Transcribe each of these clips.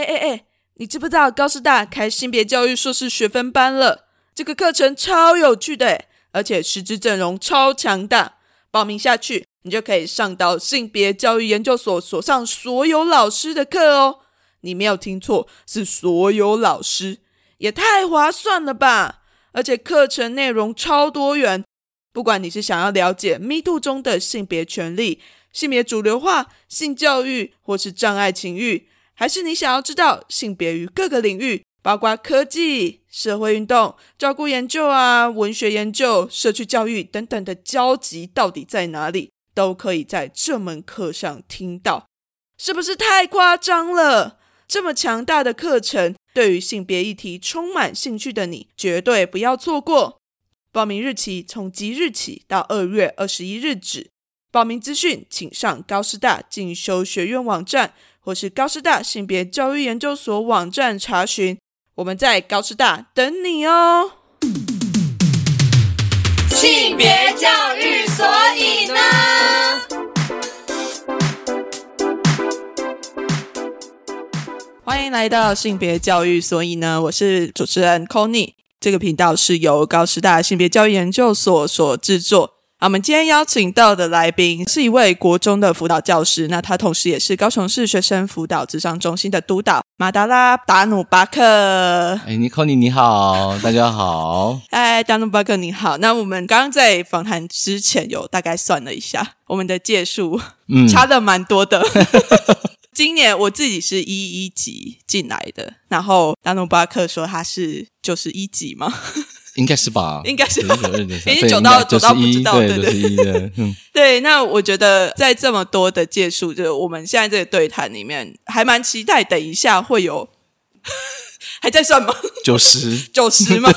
哎哎哎，你知不知道高师大开性别教育硕士学分班了？这个课程超有趣的，而且师资阵容超强大。报名下去，你就可以上到性别教育研究所所上所有老师的课哦。你没有听错，是所有老师，也太划算了吧！而且课程内容超多元，不管你是想要了解 Me Too 中的性别权利、性别主流化、性教育，或是障碍情欲，还是你想要知道性别于各个领域，包括科技、社会运动、照顾研究啊、文学研究、社区教育等等的交集到底在哪里，都可以在这门课上听到，是不是太夸张了？这么强大的课程，对于性别议题充满兴趣的你，绝对不要错过。报名日期从即日起到二月二十一日止。报名资讯请上高师大进修学院网站，或是高师大性别教育研究所网站查询。我们在高师大等你哦。性别教育，所以呢？欢迎来到性别教育，所以呢，我是主持人 c o n y 这个频道是由高师大性别教育研究所所制作。我们今天邀请到的来宾是一位国中的辅导教师，那他同时也是高雄市学生辅导智商中心的督导马达拉达努巴克。哎，你 c o n y 你好，大家好。哎，达努巴克你好。那我们刚刚在访谈之前有大概算了一下，我们的届数嗯差的蛮多的。今年我自己是一一级进来的，然后达努巴克说他是九十一级吗？应该是吧，应该是吧，已经久到久到不知道，对对对，对。那我觉得在这么多的借数，就是我们现在这个对谈里面，还蛮期待等一下会有。还在算吗？九十 九十吗？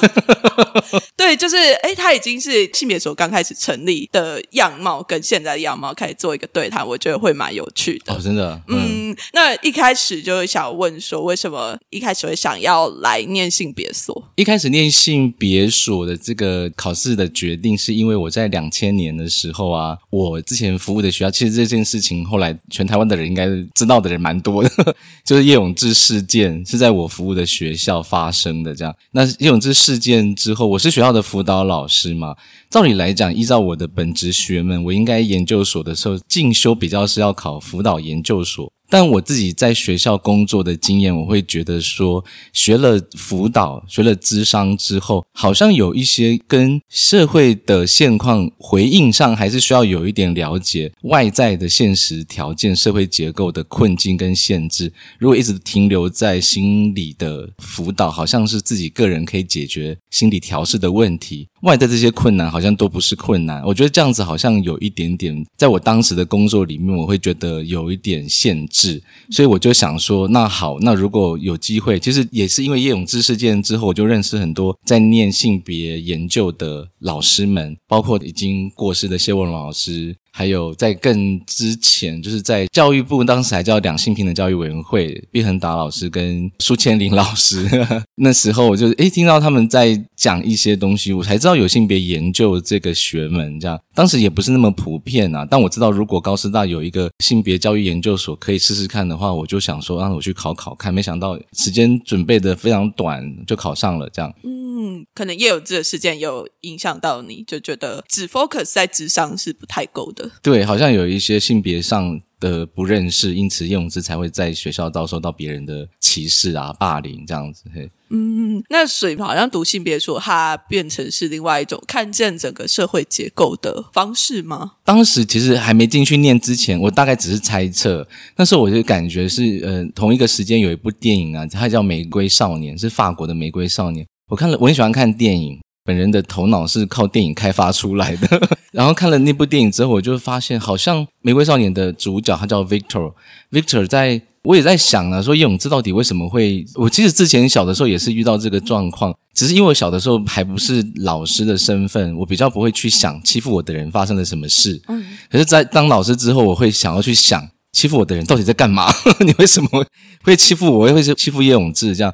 对，就是哎，他已经是性别所刚开始成立的样貌，跟现在的样貌开始做一个对谈，我觉得会蛮有趣的。哦，真的，嗯。那一开始就想问说，为什么一开始会想要来念性别所？一开始念性别所的这个考试的决定，是因为我在两千年的时候啊，我之前服务的学校，其实这件事情后来全台湾的人应该知道的人蛮多的，就是叶永志事件是在我服务的学。学校发生的这样，那叶永志事件之后，我是学校的辅导老师嘛。照理来讲，依照我的本职学门，我应该研究所的时候进修比较是要考辅导研究所。但我自己在学校工作的经验，我会觉得说，学了辅导、学了智商之后，好像有一些跟社会的现况回应上，还是需要有一点了解外在的现实条件、社会结构的困境跟限制。如果一直停留在心理的辅导，好像是自己个人可以解决心理调试的问题。外在这些困难好像都不是困难，我觉得这样子好像有一点点，在我当时的工作里面，我会觉得有一点限制，所以我就想说，那好，那如果有机会，其实也是因为叶永志事件之后，我就认识很多在念性别研究的老师们，包括已经过世的谢文龙老师。还有在更之前，就是在教育部当时还叫两性平等教育委员会，毕恒达老师跟苏千林老师，那时候我就诶听到他们在讲一些东西，我才知道有性别研究这个学门，这样当时也不是那么普遍啊。但我知道如果高师大有一个性别教育研究所可以试试看的话，我就想说让我去考考看，没想到时间准备的非常短就考上了，这样。可能也有这个事件有影响到你，就觉得只 focus 在智商是不太够的。对，好像有一些性别上的不认识，因此叶永志才会在学校遭受到别人的歧视啊、霸凌这样子。嘿嗯，那所以好像读性别说，它变成是另外一种看见整个社会结构的方式吗？当时其实还没进去念之前，我大概只是猜测。那时候我就感觉是，呃，同一个时间有一部电影啊，它叫《玫瑰少年》，是法国的《玫瑰少年》。我看了，我很喜欢看电影。本人的头脑是靠电影开发出来的，然后看了那部电影之后，我就发现好像《玫瑰少年》的主角他叫 Victor，Victor 在我也在想啊，说叶永志到底为什么会？我其实之前小的时候也是遇到这个状况，只是因为我小的时候还不是老师的身份，我比较不会去想欺负我的人发生了什么事。嗯，可是，在当老师之后，我会想要去想欺负我的人到底在干嘛？你为什么会欺负我？会是欺负叶永志这样？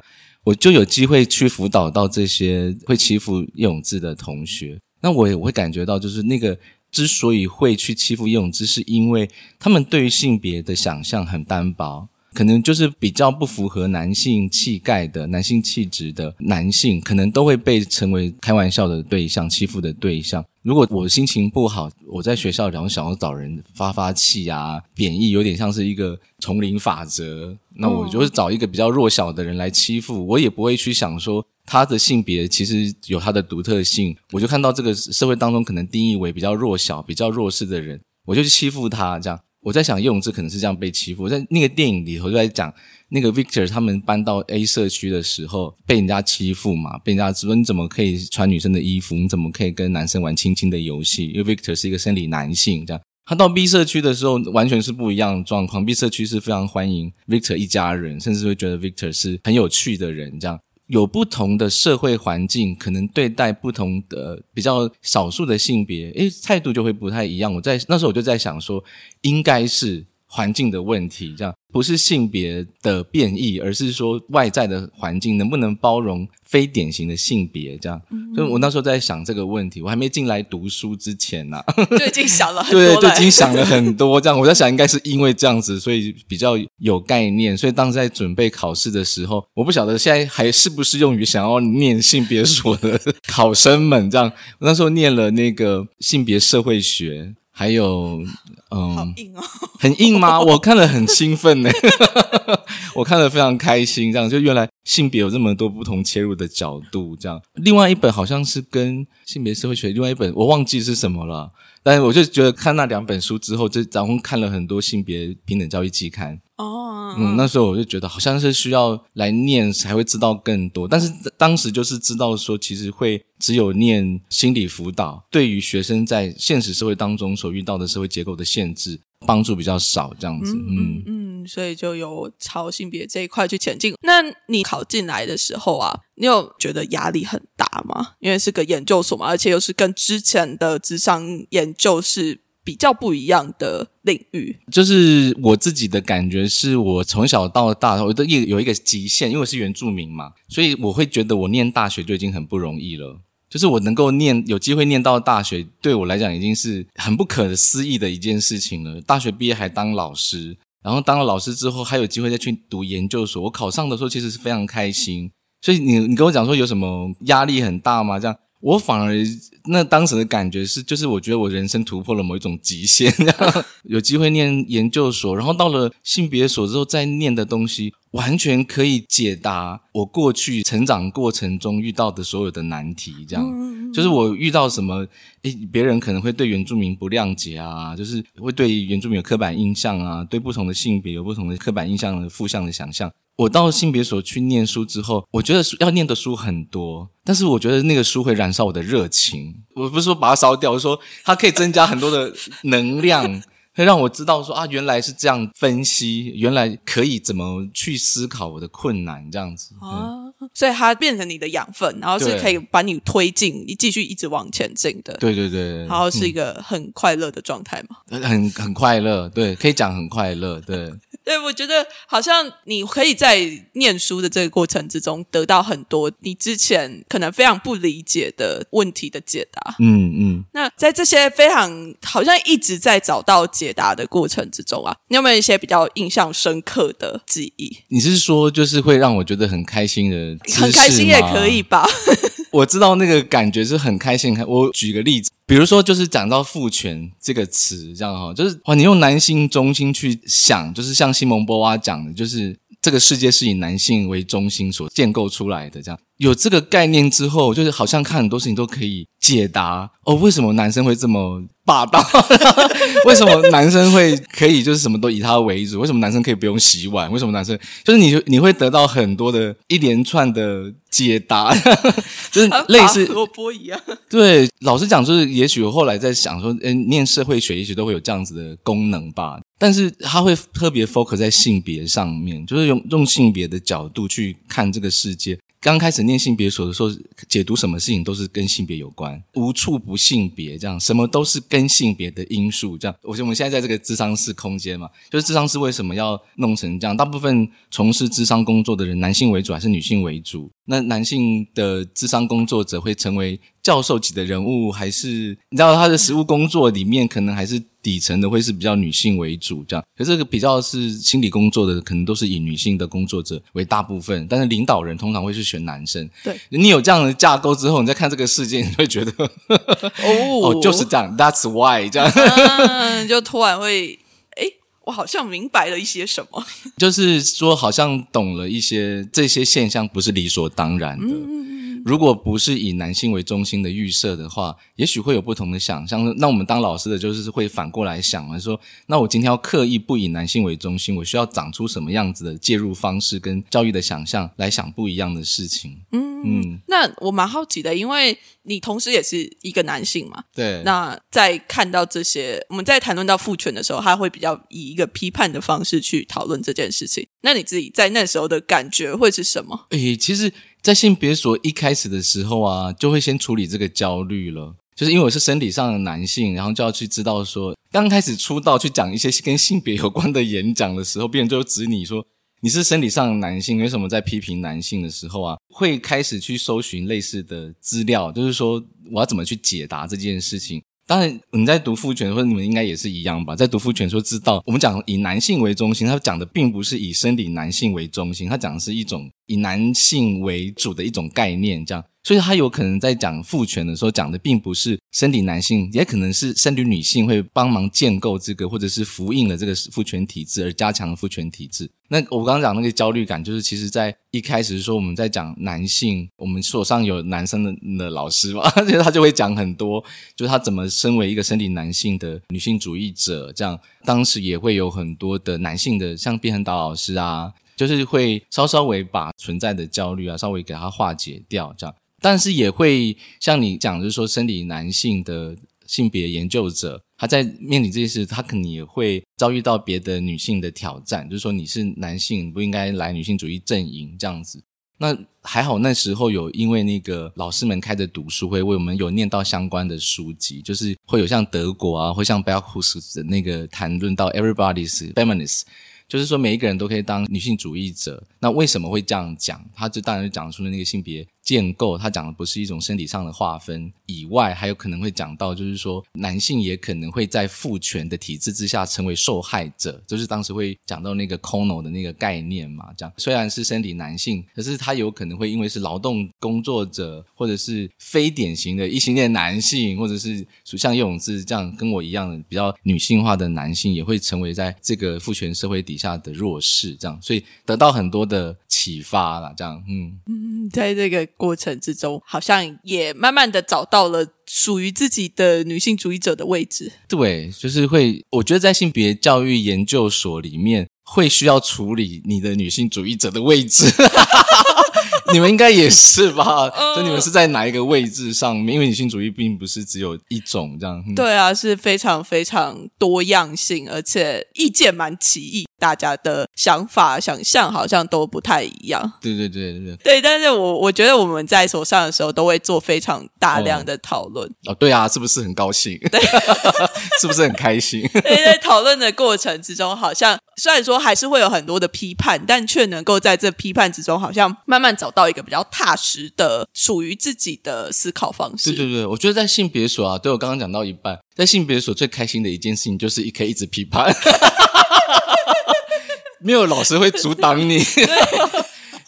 我就有机会去辅导到这些会欺负叶永志的同学，那我也会感觉到，就是那个之所以会去欺负叶永志，是因为他们对于性别的想象很单薄，可能就是比较不符合男性气概的、男性气质的男性，可能都会被成为开玩笑的对象、欺负的对象。如果我心情不好，我在学校然后想要找人发发气啊，贬义有点像是一个丛林法则，那我就是找一个比较弱小的人来欺负，我也不会去想说他的性别其实有他的独特性，我就看到这个社会当中可能定义为比较弱小、比较弱势的人，我就去欺负他这样。我在想叶永志可能是这样被欺负。在那个电影里头就在讲，那个 Victor 他们搬到 A 社区的时候被人家欺负嘛，被人家说你怎么可以穿女生的衣服，你怎么可以跟男生玩亲亲的游戏？因为 Victor 是一个生理男性，这样他到 B 社区的时候完全是不一样的状况。B 社区是非常欢迎 Victor 一家人，甚至会觉得 Victor 是很有趣的人，这样。有不同的社会环境，可能对待不同的比较少数的性别，诶，态度就会不太一样。我在那时候我就在想说，应该是环境的问题，这样。不是性别的变异，而是说外在的环境能不能包容非典型的性别？这样，所以我那时候在想这个问题。我还没进来读书之前呢，就已经想了很多，对，就已经想了很多。这样，我在想，应该是因为这样子，所以比较有概念。所以当时在准备考试的时候，我不晓得现在还适不适用于想要念性别所的考生们。这样，我那时候念了那个性别社会学。还有，嗯，好硬哦，很硬吗？我看了很兴奋呢，我看了非常开心。这样就原来性别有这么多不同切入的角度。这样，另外一本好像是跟性别社会学，另外一本我忘记是什么了。但是我就觉得看那两本书之后，就然后看了很多性别平等教育期刊。哦，嗯，那时候我就觉得好像是需要来念才会知道更多，但是当时就是知道说，其实会只有念心理辅导，对于学生在现实社会当中所遇到的社会结构的限制。帮助比较少，这样子，嗯嗯，所以就有朝性别这一块去前进。那你考进来的时候啊，你有觉得压力很大吗？因为是个研究所嘛，而且又是跟之前的职场研究是比较不一样的领域。就是我自己的感觉，是我从小到大，我都一有一个极限，因为我是原住民嘛，所以我会觉得我念大学就已经很不容易了。就是我能够念有机会念到大学，对我来讲已经是很不可思议的一件事情了。大学毕业还当老师，然后当了老师之后还有机会再去读研究所。我考上的时候其实是非常开心。所以你你跟我讲说有什么压力很大吗？这样我反而那当时的感觉是，就是我觉得我人生突破了某一种极限，有机会念研究所，然后到了性别所之后再念的东西。完全可以解答我过去成长过程中遇到的所有的难题，这样就是我遇到什么，诶，别人可能会对原住民不谅解啊，就是会对原住民有刻板印象啊，对不同的性别有不同的刻板印象的负向的想象。我到性别所去念书之后，我觉得要念的书很多，但是我觉得那个书会燃烧我的热情。我不是说把它烧掉，我说它可以增加很多的能量。会让我知道说啊，原来是这样分析，原来可以怎么去思考我的困难这样子啊，所以它变成你的养分，然后是可以把你推进，你继续一直往前进的。对对对，然后是一个很快乐的状态嘛，很很快乐，对，可以讲很快乐，对。对，我觉得好像你可以在念书的这个过程之中得到很多你之前可能非常不理解的问题的解答。嗯嗯。那在这些非常好像一直在找到解答的过程之中啊，你有没有一些比较印象深刻的记忆？你是说就是会让我觉得很开心的？很开心也可以吧。我知道那个感觉是很开心。我举个例子。比如说，就是讲到父权这个词，这样哈，就是哇，你用男性中心去想，就是像西蒙波娃讲的，就是这个世界是以男性为中心所建构出来的，这样有这个概念之后，就是好像看很多事情都可以解答哦，为什么男生会这么？霸道？为什么男生会可以就是什么都以他为主？为什么男生可以不用洗碗？为什么男生就是你你会得到很多的一连串的解答，就是类似萝卜一样。对，老实讲，就是也许我后来在想说，嗯，念社会学也许都会有这样子的功能吧。但是他会特别 focus 在性别上面，就是用用性别的角度去看这个世界。刚开始念性别所的时候，解读什么事情都是跟性别有关，无处不性别，这样什么都是跟性别的因素。这样，我觉我们现在在这个智商室空间嘛，就是智商室为什么要弄成这样？大部分从事智商工作的人，男性为主还是女性为主？那男性的智商工作者会成为。教授级的人物，还是你知道他的实务工作里面，可能还是底层的会是比较女性为主这样。可这个比较是心理工作的，可能都是以女性的工作者为大部分，但是领导人通常会是选男生。对你有这样的架构之后，你再看这个事件，你会觉得哦 哦，就是这样，That's why 这样。嗯，就突然会，哎，我好像明白了一些什么。就是说，好像懂了一些这些现象不是理所当然的。如果不是以男性为中心的预设的话，也许会有不同的想象。那我们当老师的，就是会反过来想嘛，说那我今天要刻意不以男性为中心，我需要长出什么样子的介入方式跟教育的想象来想不一样的事情。嗯嗯，那我蛮好奇的，因为你同时也是一个男性嘛。对。那在看到这些，我们在谈论到父权的时候，他会比较以一个批判的方式去讨论这件事情。那你自己在那时候的感觉会是什么？诶，其实。在性别所一开始的时候啊，就会先处理这个焦虑了，就是因为我是身体上的男性，然后就要去知道说，刚开始出道去讲一些跟性别有关的演讲的时候，别人就指你说你是身体上的男性，为什么在批评男性的时候啊，会开始去搜寻类似的资料，就是说我要怎么去解答这件事情。当然，你在读父权，或者你们应该也是一样吧？在读父权说知道，我们讲以男性为中心，他讲的并不是以生理男性为中心，他讲的是一种以男性为主的一种概念，这样。所以他有可能在讲父权的时候，讲的并不是生理男性，也可能是生理女性会帮忙建构这个，或者是复印了这个父权体制而加强了父权体制。那我刚刚讲那个焦虑感，就是其实在一开始说我们在讲男性，我们所上有男生的的老师嘛，而且他就会讲很多，就是他怎么身为一个生理男性的女性主义者，这样当时也会有很多的男性的，像卞恒导老师啊，就是会稍稍微把存在的焦虑啊，稍微给他化解掉，这样。但是也会像你讲，就是说生理男性的性别研究者，他在面临这件事，他可能也会遭遇到别的女性的挑战，就是说你是男性，不应该来女性主义阵营这样子。那还好那时候有因为那个老师们开的读书会，为我们有念到相关的书籍，就是会有像德国啊，或像 b e l h u s 的那个谈论到 Everybody's Feminist。就是说，每一个人都可以当女性主义者。那为什么会这样讲？他就当然就讲出了那个性别建构。他讲的不是一种身体上的划分以外，还有可能会讲到，就是说男性也可能会在父权的体制之下成为受害者。就是当时会讲到那个 “kono” 的那个概念嘛。这样虽然是身体男性，可是他有可能会因为是劳动工作者，或者是非典型的异性恋男性，或者是像叶永志这样跟我一样的比较女性化的男性，也会成为在这个父权社会底。下的弱势，这样，所以得到很多的启发了，这样，嗯嗯，在这个过程之中，好像也慢慢的找到了属于自己的女性主义者的位置。对，就是会，我觉得在性别教育研究所里面，会需要处理你的女性主义者的位置。你们应该也是吧？就你们是在哪一个位置上面？因为女性主义并不是只有一种这样。对啊，是非常非常多样性，而且意见蛮奇异，大家的想法、想象好像都不太一样。对对对对对。对，但是我我觉得我们在手上的时候，都会做非常大量的讨论。哦，对啊，是不是很高兴？对，是不是很开心？对，在讨论的过程之中，好像虽然说还是会有很多的批判，但却能够在这批判之中，好像慢慢找到。一个比较踏实的属于自己的思考方式。对对对，我觉得在性别所啊，对我刚刚讲到一半，在性别所最开心的一件事情就是可以一直批判，没有老师会阻挡你。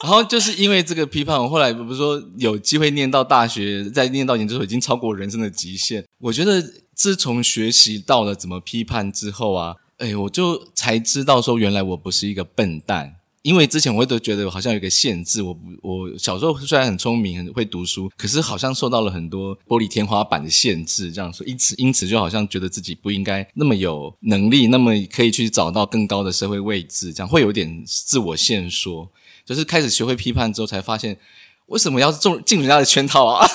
然后就是因为这个批判，我后来不是说有机会念到大学，在念到研究所已经超过人生的极限。我觉得自从学习到了怎么批判之后啊，哎，我就才知道说，原来我不是一个笨蛋。因为之前我都觉得好像有个限制，我不，我小时候虽然很聪明，很会读书，可是好像受到了很多玻璃天花板的限制，这样说，因此因此就好像觉得自己不应该那么有能力，那么可以去找到更高的社会位置，这样会有点自我限缩。就是开始学会批判之后，才发现。为什么要中进人家的圈套啊？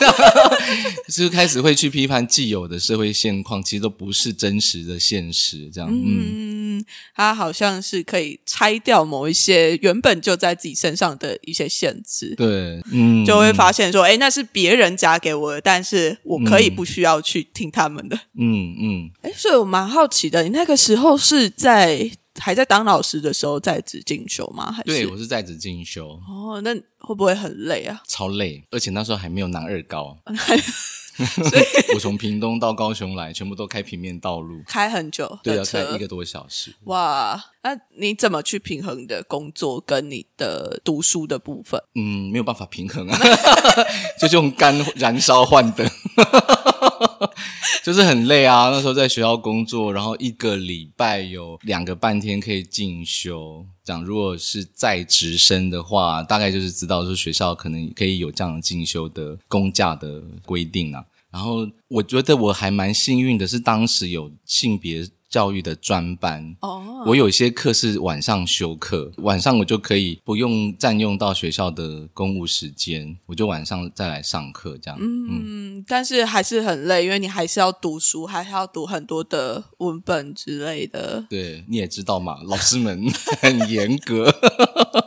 就开始会去批判既有的社会现况，其实都不是真实的现实。这样，嗯，他好像是可以拆掉某一些原本就在自己身上的一些限制。对，嗯，就会发现说，哎，那是别人加给我的，但是我可以不需要去听他们的。嗯嗯，哎，所以我蛮好奇的，你那个时候是在。还在当老师的时候在职进修吗？还是对我是在职进修哦？那会不会很累啊？超累，而且那时候还没有拿二高。我从屏东到高雄来，全部都开平面道路，开很久对，要开一个多小时。哇，那你怎么去平衡你的工作跟你的读书的部分？嗯，没有办法平衡啊，就是用肝燃烧换的，就是很累啊。那时候在学校工作，然后一个礼拜有两个半天可以进修。讲如果是在职生的话，大概就是知道说学校可能可以有这样的进修的工价的规定啊。然后我觉得我还蛮幸运的，是当时有性别教育的专班哦，我有一些课是晚上修课，晚上我就可以不用占用到学校的公务时间，我就晚上再来上课这样。嗯，嗯，但是还是很累，因为你还是要读书，还是要读很多的文本之类的。对，你也知道嘛，老师们 很严格。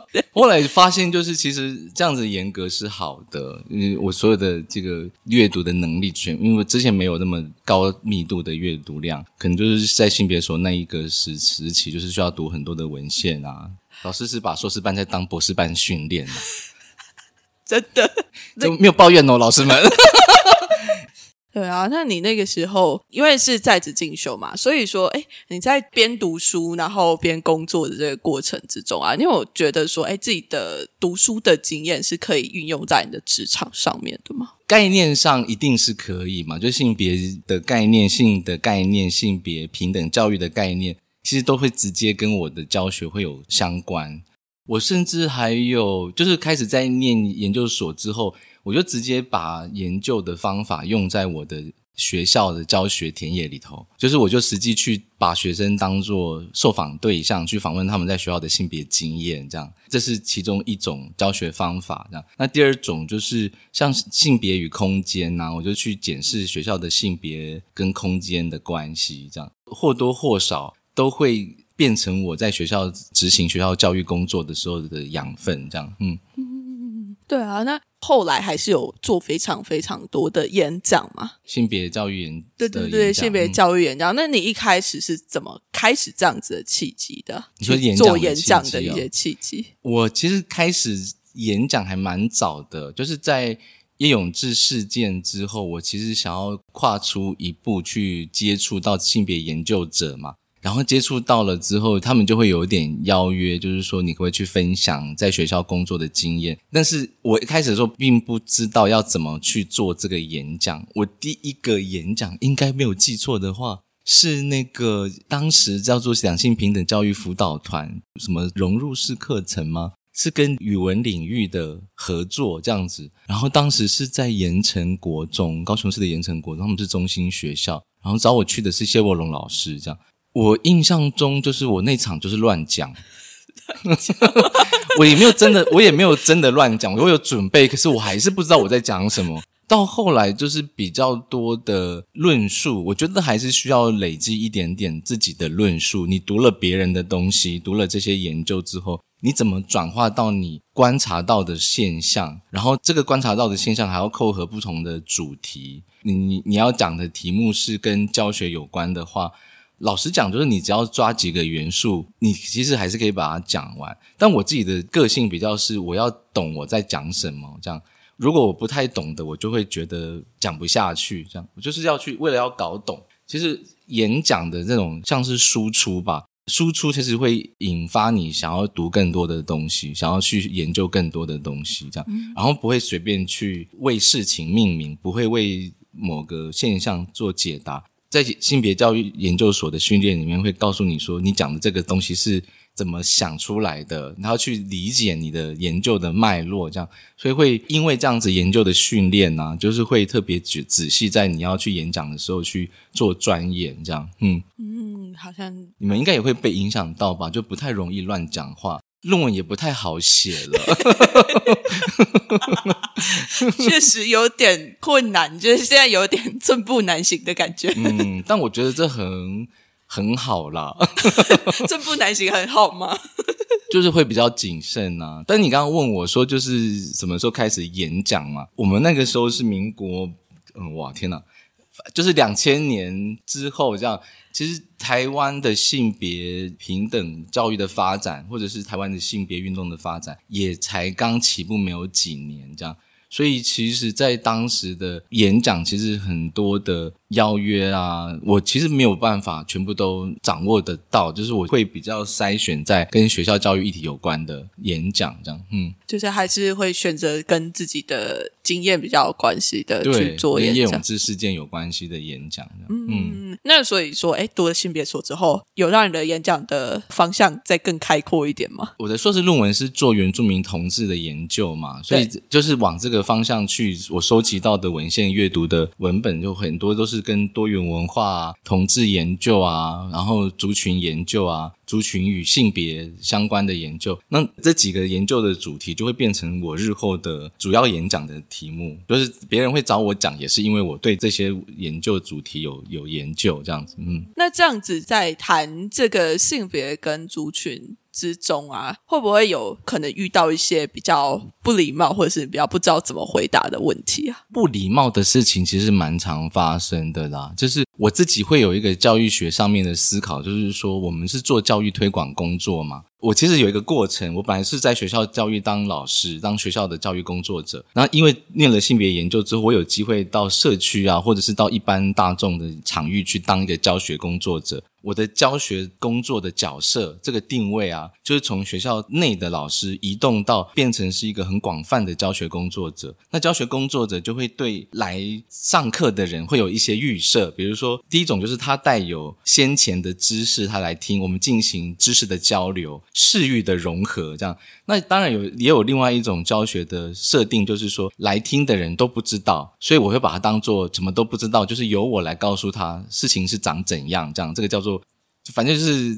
后来发现，就是其实这样子严格是好的，因为我所有的这个阅读的能力全，因为之前没有那么高密度的阅读量，可能就是在性别所那一个时时期，就是需要读很多的文献啊。老师是把硕士班在当博士班训练的，真的，就没有抱怨哦，老师们。对啊，那你那个时候因为是在职进修嘛，所以说，哎，你在边读书然后边工作的这个过程之中啊，你有觉得说，哎，自己的读书的经验是可以运用在你的职场上面的吗？概念上一定是可以嘛，就性别的概念、性的概念、性别平等教育的概念，其实都会直接跟我的教学会有相关。我甚至还有就是开始在念研究所之后，我就直接把研究的方法用在我的学校的教学田野里头，就是我就实际去把学生当做受访对象，去访问他们在学校的性别经验，这样这是其中一种教学方法。这样，那第二种就是像性别与空间呐、我就去检视学校的性别跟空间的关系，这样或多或少都会变成我在学校执行学校教育工作的时候的养分。这样，嗯。对啊，那后来还是有做非常非常多的演讲嘛？性别教育演对对对，性别嗯教育演讲。那你一开始是怎么开始这样子的契机的？你说去做演讲的一些契机？我其实开始演讲还蛮早的，就是在叶永志事件之后，我其实想要跨出一步去接触到性别研究者嘛。然后接触到了之后，他们就会有一点邀约，就是说你可不可以去分享在学校工作的经验。但是我一开始的时候并不知道要怎么去做这个演讲。我第一个演讲应该没有记错的话，是那个当时叫做两性平等教育辅导团，什么融入式课程吗？是跟语文领域的合作这样子。然后当时是在盐城国中，高雄市的盐城国中，他们是中心学校。然后找我去的是谢沃龙老师，这样。我印象中就是我那场就是乱讲，我也没有真的，我也没有真的乱讲，我有准备，可是我还是不知道我在讲什么。到后来就是比较多的论述，我觉得还是需要累积一点点自己的论述。你读了别人的东西，读了这些研究之后，你怎么转化到你观察到的现象？然后这个观察到的现象还要扣合不同的主题。你你你要讲的题目是跟教学有关的话，老实讲，就是你只要抓几个元素，你其实还是可以把它讲完。但我自己的个性比较是，我要懂我在讲什么。这样，如果我不太懂的，我就会觉得讲不下去。这样，我就是要去为了要搞懂。其实演讲的这种像是输出吧，输出其实会引发你想要读更多的东西，想要去研究更多的东西，这样，然后不会随便去为事情命名，不会为某个现象做解答。在性别教育研究所的训练里面，会告诉你说，你讲的这个东西是怎么想出来的，然后去理解你的研究的脉络，这样，所以会因为这样子研究的训练呢、就是会特别仔仔细在你要去演讲的时候去做专研，这样，嗯，嗯，好像你们应该也会被影响到吧，就不太容易乱讲话，论文也不太好写了。确实有点困难，就是现在有点寸步难行的感觉。嗯，但我觉得这很很好啦，寸步难行很好吗？就是会比较谨慎啊。但你刚刚问我说，就是什么时候开始演讲嘛？我们那个时候是民国，嗯，哇，天哪，就是两千年之后这样。其实台湾的性别平等教育的发展，或者是台湾的性别运动的发展，也才刚起步没有几年这样。所以其实，在当时的演讲，其实很多的邀约啊，我其实没有办法全部都掌握得到，就是我会比较筛选在跟学校教育议题有关的演讲，这样，嗯，就是还是会选择跟自己的经验比较有关系的去，做演讲跟叶永。志事件有关系的演讲，嗯，那所以说，哎，读了性别所之后，有让你的演讲的方向再更开阔一点吗？我的硕士论文是做原住民同志的研究嘛，所以就是往这个方向去。我收集到的文献、阅读的文本，就很多都是跟多元文化、同志研究啊，然后族群研究啊、族群与性别相关的研究。那这几个研究的主题，就会变成我日后的主要演讲的题目。就是别人会找我讲，也是因为我对这些研究主题有有研究，这样子。嗯。那这样子在谈这个性别跟族群之中啊，会不会有可能遇到一些比较不礼貌，或者是比较不知道怎么回答的问题啊？不礼貌的事情其实蛮常发生的啦，就是我自己会有一个教育学上面的思考，就是说我们是做教育推广工作嘛。我其实有一个过程，我本来是在学校教育当老师，当学校的教育工作者。然后因为念了性别研究之后，我有机会到社区啊，或者是到一般大众的场域去当一个教学工作者。我的教学工作的角色，这个定位啊，就是从学校内的老师移动到变成是一个很广泛的教学工作者。那教学工作者就会对来上课的人会有一些预设，比如说第一种就是他带有先前的知识，他来听我们进行知识的交流、视域的融合，这样。那当然有也有另外一种教学的设定，就是说来听的人都不知道，所以我会把它当做什么都不知道，就是由我来告诉他事情是长怎样，这样这个叫做。反正就是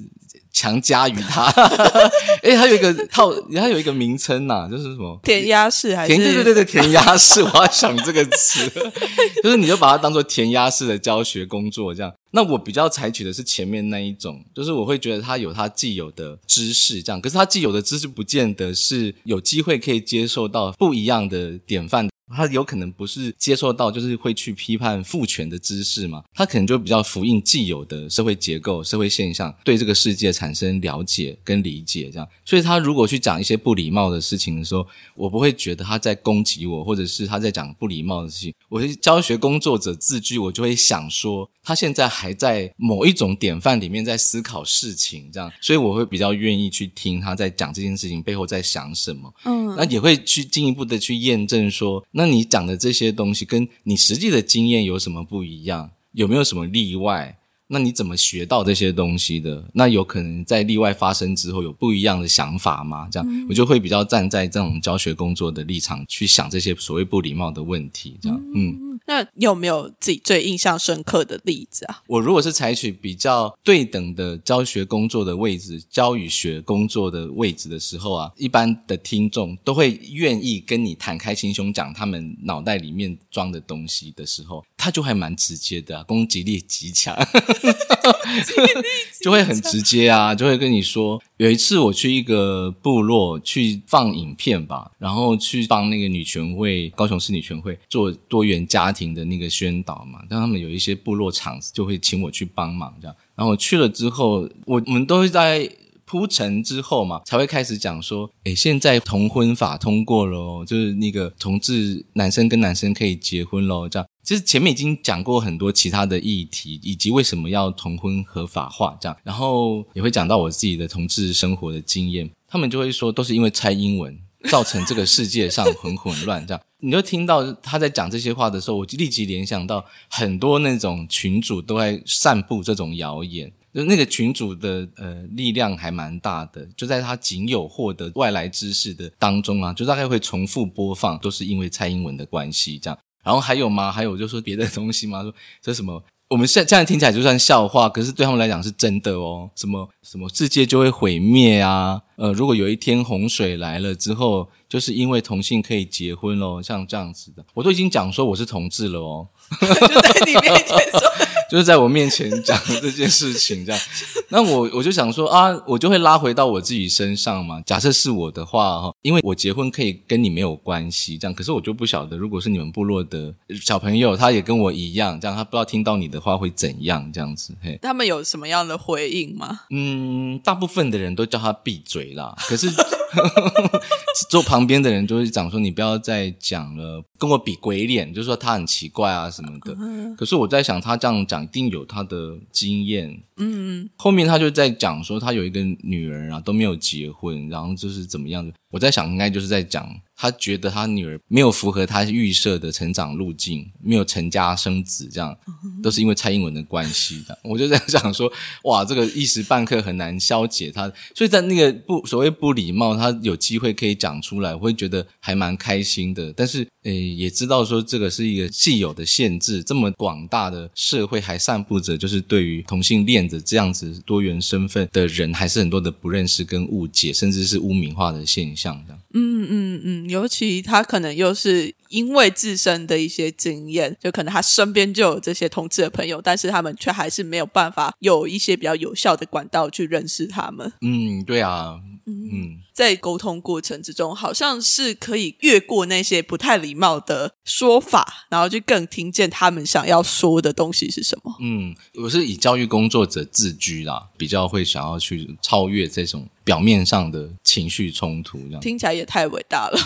强加于他，哎，还有一个套，还有一个名称呐、就是什么？填鸭式还是填对对对对填鸭式，我要想这个词，就是你就把它当做填鸭式的教学工作这样。那我比较采取的是前面那一种，就是我会觉得他有他既有的知识这样，可是他既有的知识不见得是有机会可以接受到不一样的典范。他有可能不是接受到，就是会去批判父权的知识嘛？他可能就比较符应既有的社会结构、社会现象，对这个世界产生了解跟理解，这样。所以他如果去讲一些不礼貌的事情的时候，我不会觉得他在攻击我，或者是他在讲不礼貌的事情。我是教学工作者自居，我就会想说，他现在还在某一种典范里面在思考事情，这样。所以我会比较愿意去听他在讲这件事情背后在想什么。嗯，那也会去进一步的去验证说，那那你讲的这些东西跟你实际的经验有什么不一样？有没有什么例外？那你怎么学到这些东西的？那有可能在例外发生之后有不一样的想法吗？这样、我就会比较站在这种教学工作的立场去想这些所谓不礼貌的问题。这样，嗯。那有没有自己最印象深刻的例子啊？我如果是采取比较对等的教学工作的位置，教与学工作的位置的时候啊，一般的听众都会愿意跟你坦开心胸讲他们脑袋里面装的东西的时候，他就还蛮直接的、啊，攻击力极强，就会很直接啊，就会跟你说，有一次我去一个部落去放影片吧，然后去帮那个女权会高雄市女权会做多元家庭的那个宣导嘛，但他们有一些部落场就会请我去帮忙这样，然后我去了之后，我我们都会在。铺陈之后嘛，才会开始讲说，诶，现在同婚法通过了哦，就是那个同志男生跟男生可以结婚喽，这样。其实前面已经讲过很多其他的议题，以及为什么要同婚合法化这样，然后也会讲到我自己的同志生活的经验，他们就会说都是因为猜英文造成这个世界上很混乱这样。你就听到他在讲这些话的时候，我就立即联想到很多那种群主都在散布这种谣言。就那个群主的呃力量还蛮大的，就在他仅有获得外来知识的当中啊，就大概会重复播放，都是因为蔡英文的关系这样。然后还有吗？还有就说别的东西吗？说这什么？我们现在现在听起来就算笑话，可是对他们来讲是真的哦。什么什么世界就会毁灭啊？呃，如果有一天洪水来了之后，就是因为同性可以结婚喽，像这样子的，我都已经讲说我是同志了哦。就在你面前说，就是在我面前讲这件事情，这样，那我我就想说啊，我就会拉回到我自己身上嘛。假设是我的话哈，因为我结婚可以跟你没有关系，这样，可是我就不晓得，如果是你们部落的小朋友，他也跟我一样，这样，他不知道听到你的话会怎样，这样子，嘿，他们有什么样的回应吗？嗯，大部分的人都叫他闭嘴啦，可是 坐旁边的人就会讲说：“你不要再讲了，跟我比鬼脸，就说他很奇怪啊什么的。”可是我在想，他这样讲一定有他的经验。嗯，后面他就在讲说，他有一个女儿啊，都没有结婚，然后就是怎么样的。我在想，应该就是在讲他觉得他女儿没有符合他预设的成长路径，没有成家生子，这样都是因为蔡英文的关系的。我就在想说，哇，这个一时半刻很难消解他，所以在那个不所谓不礼貌，他有机会可以讲出来，我会觉得还蛮开心的。但是，诶，也知道说这个是一个既有的限制，这么广大的社会还散布着，就是对于同性恋的这样子多元身份的人，还是很多的不认识跟误解，甚至是污名化的现象。嗯嗯嗯，尤其他可能又是因为自身的一些经验，就可能他身边就有这些同志的朋友，但是他们却还是没有办法有一些比较有效的管道去认识他们。嗯，对啊，嗯，在沟通过程之中，好像是可以越过那些不太礼貌的说法，然后就更听见他们想要说的东西是什么。嗯，我是以教育工作者自居啦，比较会想要去超越这种。表面上的情绪冲突，这样听起来也太伟大了。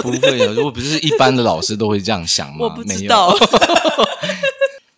不会啊，如果不是一般的老师都会这样想吗？我不知道。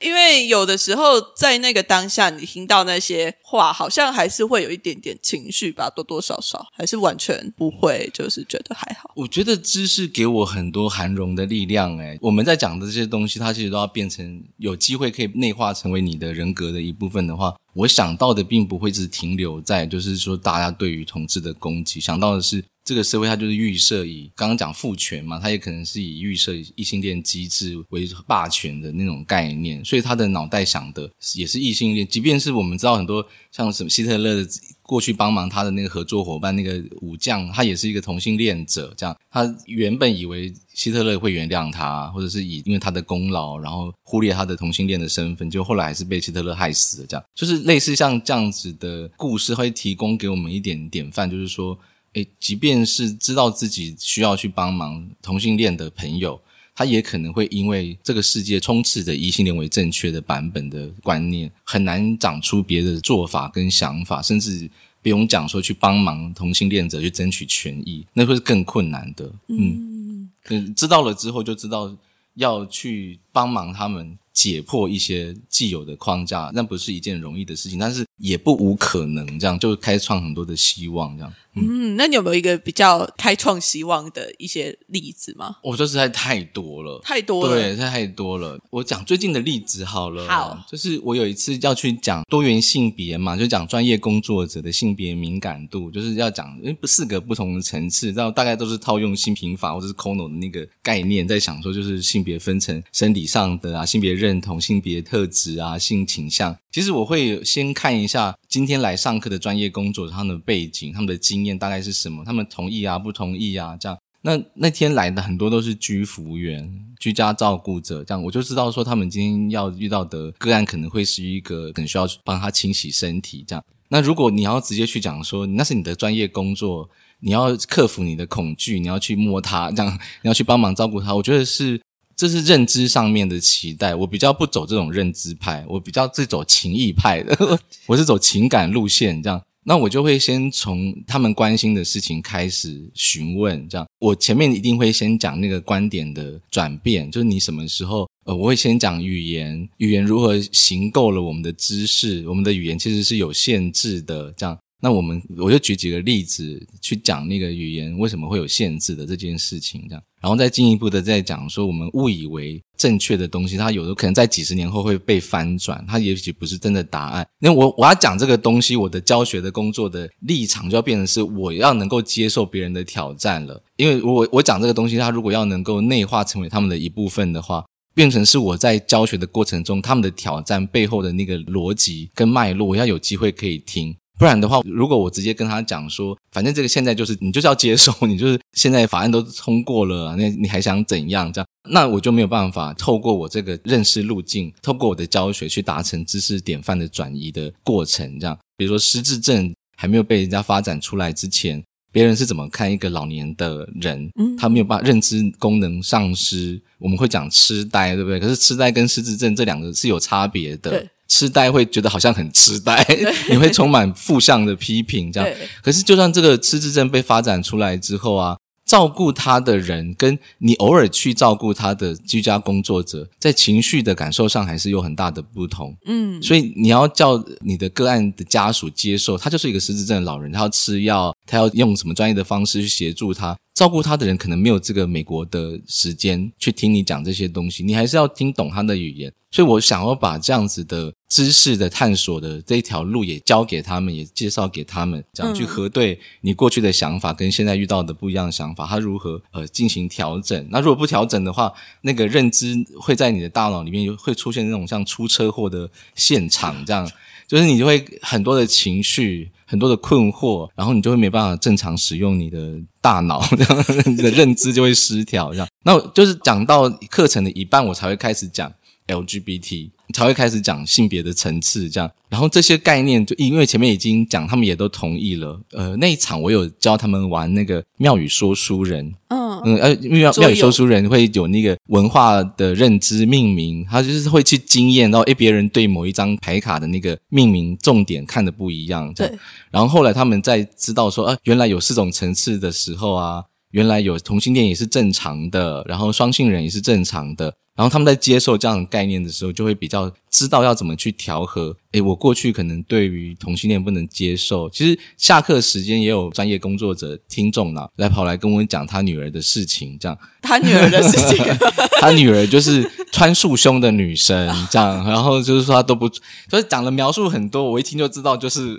因为有的时候在那个当下，你听到那些话，好像还是会有一点点情绪吧，多多少少，还是完全不会，就是觉得还好。我觉得知识给我很多含容的力量，哎，我们在讲的这些东西，它其实都要变成有机会可以内化成为你的人格的一部分的话，我想到的并不会只停留在就是说大家对于统治的攻击，想到的是。这个社会它就是预设以刚刚讲父权嘛，它也可能是以预设异性恋机制为霸权的那种概念，所以他的脑袋想的也是异性恋。即便是我们知道很多像什么希特勒过去帮忙他的那个合作伙伴那个武将，他也是一个同性恋者，这样他原本以为希特勒会原谅他，或者是以因为他的功劳，然后忽略他的同性恋的身份，就后来还是被希特勒害死了。这样就是类似像这样子的故事，会提供给我们一点典范，就是说。诶，即便是知道自己需要去帮忙同性恋的朋友，他也可能会因为这个世界充斥着异性恋为正确的版本的观念，很难长出别的做法跟想法，甚至不用讲说去帮忙同性恋者去争取权益，那会是更困难的。嗯，知道了之后就知道要去帮忙他们。解破一些既有的框架，那不是一件容易的事情，但是也不无可能。这样就开创很多的希望，这样。嗯，那你有没有一个比较开创希望的一些例子吗？我说实在太多了，太多了，对，太多了。我讲最近的例子好了，好，就是我有一次要去讲多元性别嘛，就讲专业工作者的性别敏感度，就是要讲因为四个不同的层次，然后大概都是套用新平法或者是 Kono 的那个概念，在想说就是性别分成生理上的啊，性别认。认同性别特质啊，性倾向。其实我会先看一下今天来上课的专业工作他们的背景、他们的经验大概是什么，他们同意啊、不同意啊，这样。那那天来的很多都是居服员、居家照顾者，这样我就知道说他们今天要遇到的个案可能会是一个很需要帮他清洗身体这样。那如果你要直接去讲说那是你的专业工作，你要克服你的恐惧，你要去摸他，这样你要去帮忙照顾他，我觉得是。这是认知上面的期待，我比较不走这种认知派，我比较是走情谊派的，我是走情感路线这样。那我就会先从他们关心的事情开始询问，这样。我前面一定会先讲那个观点的转变，就是你什么时候，呃，我会先讲语言，语言如何行构了我们的知识，我们的语言其实是有限制的，这样。那我们我就举几个例子去讲那个语言为什么会有限制的这件事情，这样，然后再进一步的再讲说我们误以为正确的东西，它有的可能在几十年后会被翻转，它也许不是真的答案。那我我要讲这个东西，我的教学的工作的立场就要变成是我要能够接受别人的挑战了，因为我我讲这个东西，它如果要能够内化成为他们的一部分的话，变成是我在教学的过程中他们的挑战背后的那个逻辑跟脉络，我要有机会可以听。不然的话，如果我直接跟他讲说，反正这个现在就是你就是要接受，你就是现在法案都通过了，那你还想怎样？这样，那我就没有办法透过我这个认识路径，透过我的教学去达成知识典范的转移的过程。这样，比如说失智症还没有被人家发展出来之前，别人是怎么看一个老年的人？嗯，他没有办法认知功能丧失，我们会讲痴呆，对不对？可是痴呆跟失智症这两个是有差别的。痴呆会觉得好像很痴呆，你会充满负向的批评这样。可是，就算这个痴智症被发展出来之后啊，照顾他的人跟你偶尔去照顾他的居家工作者，在情绪的感受上还是有很大的不同。嗯，所以你要叫你的个案的家属接受，他就是一个失智症的老人，他要吃药，他要用什么专业的方式去协助他。照顾他的人可能没有这个美国的时间去听你讲这些东西，你还是要听懂他的语言。所以我想要把这样子的知识的探索的这一条路也教给他们，也介绍给他们，这样去核对你过去的想法跟现在遇到的不一样的想法，他如何呃进行调整。那如果不调整的话，那个认知会在你的大脑里面会出现那种像出车祸的现场这样。就是你就会很多的情绪，很多的困惑，然后你就会没办法正常使用你的大脑，这样你的认知就会失调。这样，那就是讲到课程的一半，我才会开始讲 LGBT，才会开始讲性别的层次，这样。然后这些概念，就因为前面已经讲，他们也都同意了。呃，那一场我有教他们玩那个妙语说书人，嗯嗯，呃，妙语说书人会有那个文化的认知命名，他就是会去经验到，诶，别人对某一张牌卡的那个命名重点看的不一样，这样对。然后后来他们在知道说，啊，原来有四种层次的时候啊，原来有同性恋也是正常的，然后双性人也是正常的。然后他们在接受这样的概念的时候，就会比较知道要怎么去调和。诶，我过去可能对于同性恋不能接受，其实下课时间也有专业工作者听众呢，来跑来跟我讲他女儿的事情，这样。他女儿的事情，他女儿就是穿束胸的女生，这样，然后就是说他都不，就是讲的描述很多，我一听就知道，就是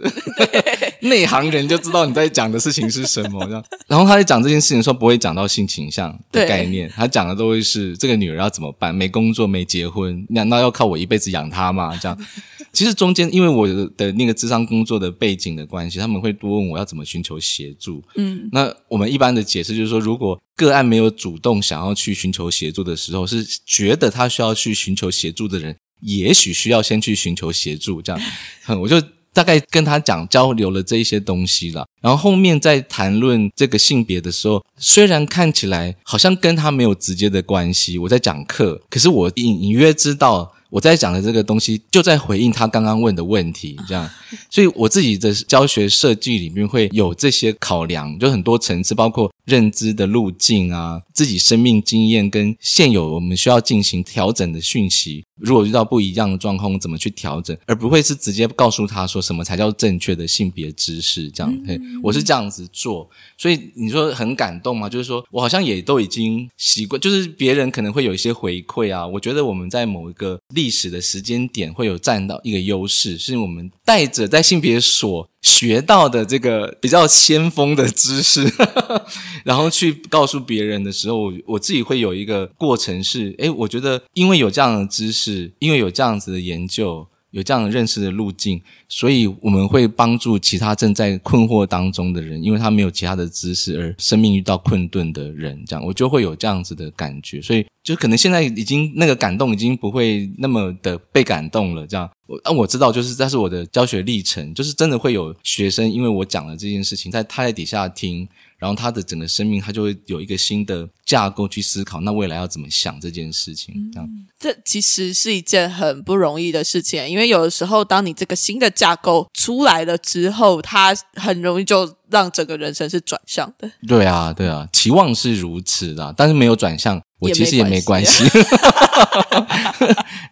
内行人就知道你在讲的事情是什么，这样。然后他在讲这件事情的时候，不会讲到性倾向的概念，他讲的都会是这个女儿要怎么办，没工作没结婚，难道要靠我一辈子养她吗？这样。其实中间因为我的那个智商工作的背景的关系，他们会多问我要怎么寻求协助。嗯，那我们一般的解释就是说，如果个案没有主动想要去寻求协助的时候，是觉得他需要去寻求协助的人，也许需要先去寻求协助。这样，嗯 我就大概跟他讲交流了这一些东西了。然后后面在谈论这个性别的时候，虽然看起来好像跟他没有直接的关系，我在讲课，可是我隐隐约知道。我在讲的这个东西，就在回应他刚刚问的问题，这样，所以我自己的教学设计里面会有这些考量，就很多层次，包括认知的路径啊，自己生命经验跟现有我们需要进行调整的讯息，如果遇到不一样的状况，怎么去调整，而不会是直接告诉他说什么才叫正确的性别知识，这样，嘿，我是这样子做，所以你说很感动吗？就是说我好像也都已经习惯，就是别人可能会有一些回馈啊，我觉得我们在某一个历史的时间点会有占到一个优势，是我们带着在性别所学到的这个比较先锋的知识，然后去告诉别人的时候，我我自己会有一个过程是，诶，我觉得因为有这样的知识，因为有这样子的研究。有这样认识的路径，所以我们会帮助其他正在困惑当中的人，因为他没有其他的知识而生命遇到困顿的人，这样我就会有这样子的感觉，所以就可能现在已经那个感动已经不会那么的被感动了，这样我啊我知道就是这是我的教学历程，就是真的会有学生因为我讲了这件事情，在他在底下听。然后他的整个生命，他就会有一个新的架构去思考，那未来要怎么想这件事情？这样，这其实是一件很不容易的事情，因为有的时候，当你这个新的架构出来了之后，它很容易就让整个人生是转向的。对啊，对啊，期望是如此的，但是没有转向，我其实也没没关关系。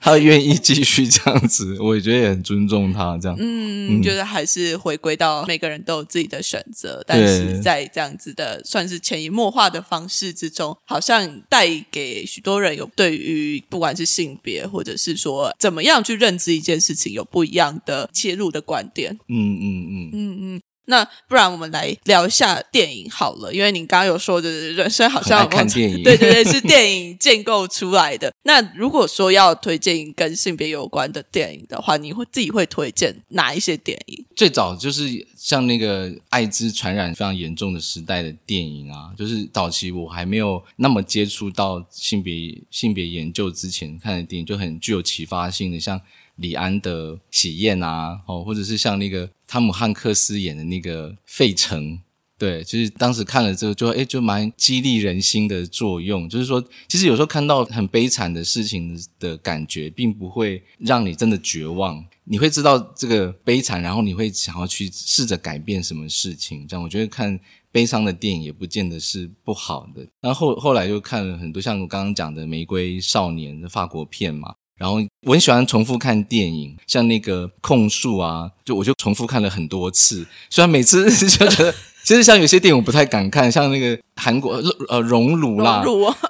他愿意继续这样子，我也觉得也很尊重他这样。嗯，就是还是回归到每个人都有自己的选择，但是在这样子的算是潜移默化的方式之中，好像带给许多人有对于不管是性别或者是说怎么样去认知一件事情有不一样的切入的观点。嗯嗯嗯，嗯嗯。那不然我们来聊一下电影好了，因为你刚刚有说的人生好像很爱看电影 对对对，是电影建构出来的。那如果说要推荐跟性别有关的电影的话，你会自己会推荐哪一些电影？最早就是像那个艾滋传染非常严重的时代的电影啊，就是早期我还没有那么接触到性别性别研究之前看的电影，就很具有启发性的，像李安的《喜宴》啊，哦，或者是像那个汤姆汉克斯演的那个《费城》，对，就是当时看了之后就，哎，就蛮激励人心的作用。就是说，其实有时候看到很悲惨的事情的感觉，并不会让你真的绝望。你会知道这个悲惨，然后你会想要去试着改变什么事情。这样，我觉得看悲伤的电影也不见得是不好的。然后后后来又看了很多像我刚刚讲的《玫瑰少年》的法国片嘛。然后我很喜欢重复看电影，像那个控诉啊，就我就重复看了很多次。虽然每次 就觉得，其实像有些电影我不太敢看，像那个韩国呃熔炉啦，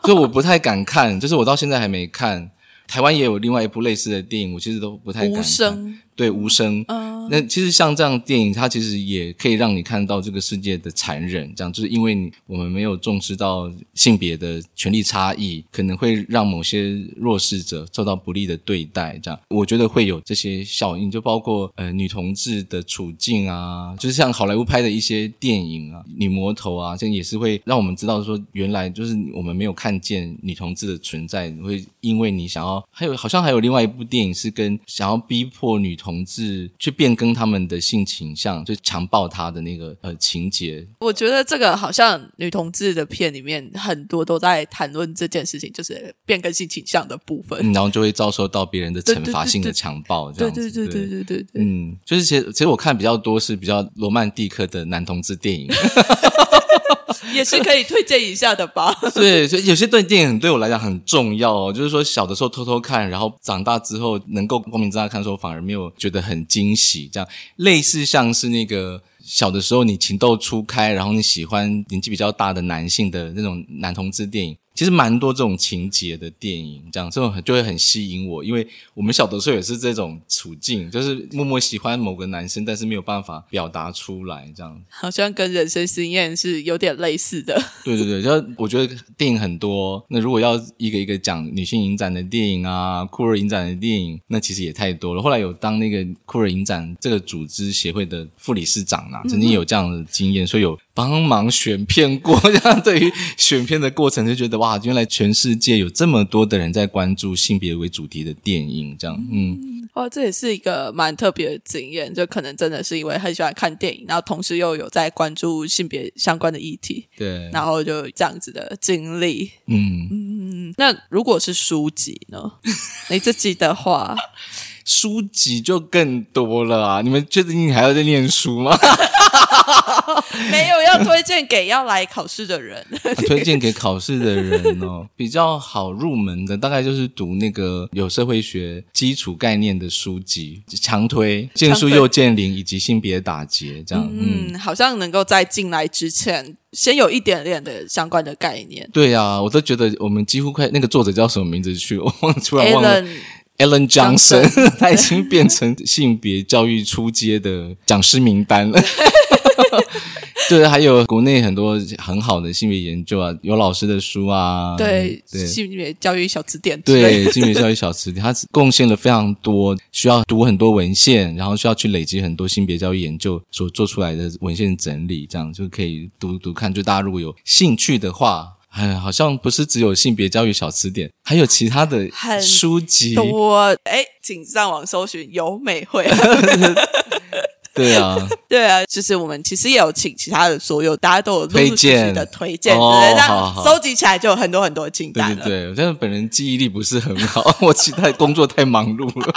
所以我不太敢看，就是我到现在还没看。台湾也有另外一部类似的电影，我其实都不太敢看。对无声，那其实像这样电影，它其实也可以让你看到这个世界的残忍。这样就是因为你我们没有重视到性别的权利差异，可能会让某些弱势者受到不利的对待。这样我觉得会有这些效应，就包括呃女同志的处境啊，就是像好莱坞拍的一些电影啊，女魔头啊，这也是会让我们知道说，原来就是我们没有看见女同志的存在，会因为你想要，还有好像还有另外一部电影是跟想要逼迫女。同志去变更他们的性倾向，就强暴他的那个呃情节。我觉得这个好像女同志的片里面很多都在谈论这件事情，就是变更性倾向的部分，然后就会遭受到别人的惩罚性的强暴，这样子。对对对对对对，嗯，就是其实其实我看比较多是比较罗曼蒂克的男同志电影。也是可以推荐一下的吧。对，所以有些对电影对我来讲很重要哦。就是说，小的时候偷偷看，然后长大之后能够光明正大看的时候，反而没有觉得很惊喜。这样类似像是那个小的时候你情窦初开，然后你喜欢年纪比较大的男性的那种男同志电影。其实蛮多这种情节的电影，这样这种就会很吸引我，因为我们小的时候也是这种处境，就是默默喜欢某个男生，但是没有办法表达出来，这样好像跟人生经验是有点类似的。对对对，就我觉得电影很多，那如果要一个一个讲女性影展的电影啊，酷儿影展的电影，那其实也太多了。后来有当那个酷儿影展这个组织协会的副理事长啊，曾经有这样的经验，所以有。帮忙选片过，这样对于选片的过程就觉得哇，原来全世界有这么多的人在关注性别为主题的电影，这样，嗯，哦，这也是一个蛮特别的经验，就可能真的是因为很喜欢看电影，然后同时又有在关注性别相关的议题，对，然后就这样子的经历，嗯嗯，那如果是书籍呢？你自己的话，书籍就更多了啊！你们确定你还要再念书吗？没有要推荐给要来考试的人，推荐给考试的人哦，比较好入门的，大概就是读那个有社会学基础概念的书籍，强推剑术又剑灵以及性别打劫这样。嗯，好像能够在进来之前先有一点点的相关的概念。对啊，我都觉得我们几乎快那个作者叫什么名字去，我忘突然忘了。Ellen Johnson，他已经变成性别教育出街的讲师名单了。对，还有国内很多很好的性别研究啊，有老师的书啊，对对，性别教育小词典，对性别教育小词典，他贡献了非常多，需要读很多文献，然后需要去累积很多性别教育研究所做出来的文献整理，这样就可以读读看。就大家如果有兴趣的话。哎，好像不是只有性别教育小词典，还有其他的书籍。多哎，请上网搜寻有美会。对啊，对啊，就是我们其实也有请其他的所有，大家都有推荐的推荐，那收集起来就有很多很多清单了。对，但是本人记忆力不是很好，我其他工作太忙碌了。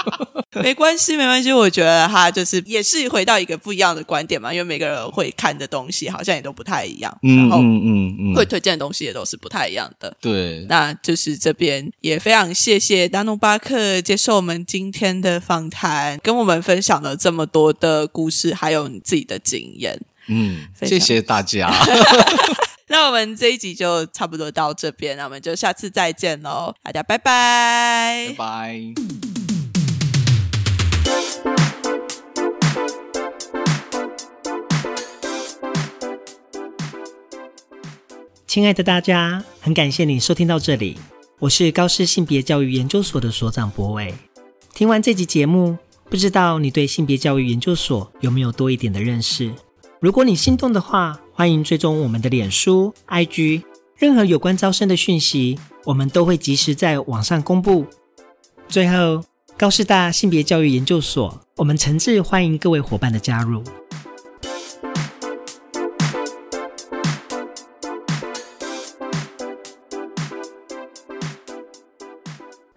没关系，没关系，我觉得他就是也是回到一个不一样的观点嘛，因为每个人会看的东西好像也都不太一样，然后嗯嗯嗯，会推荐的东西也都是不太一样的。对，那就是这边也非常谢谢达努巴克接受我们今天的访谈，跟我们分享了这么多的故。故事还有你自己的经验，嗯，谢谢大家。那我们这一集就差不多到这边，那我们就下次再见喽，大家拜拜，拜拜。亲爱的大家，很感谢你收听到这里，我是高师性别教育研究所的所长博伟。听完这集节目。不知道你对性别教育研究所有没有多一点的认识？如果你心动的话，欢迎追踪我们的脸书、IG，任何有关招生的讯息，我们都会及时在网上公布。最后，高师大性别教育研究所，我们诚挚欢迎各位伙伴的加入。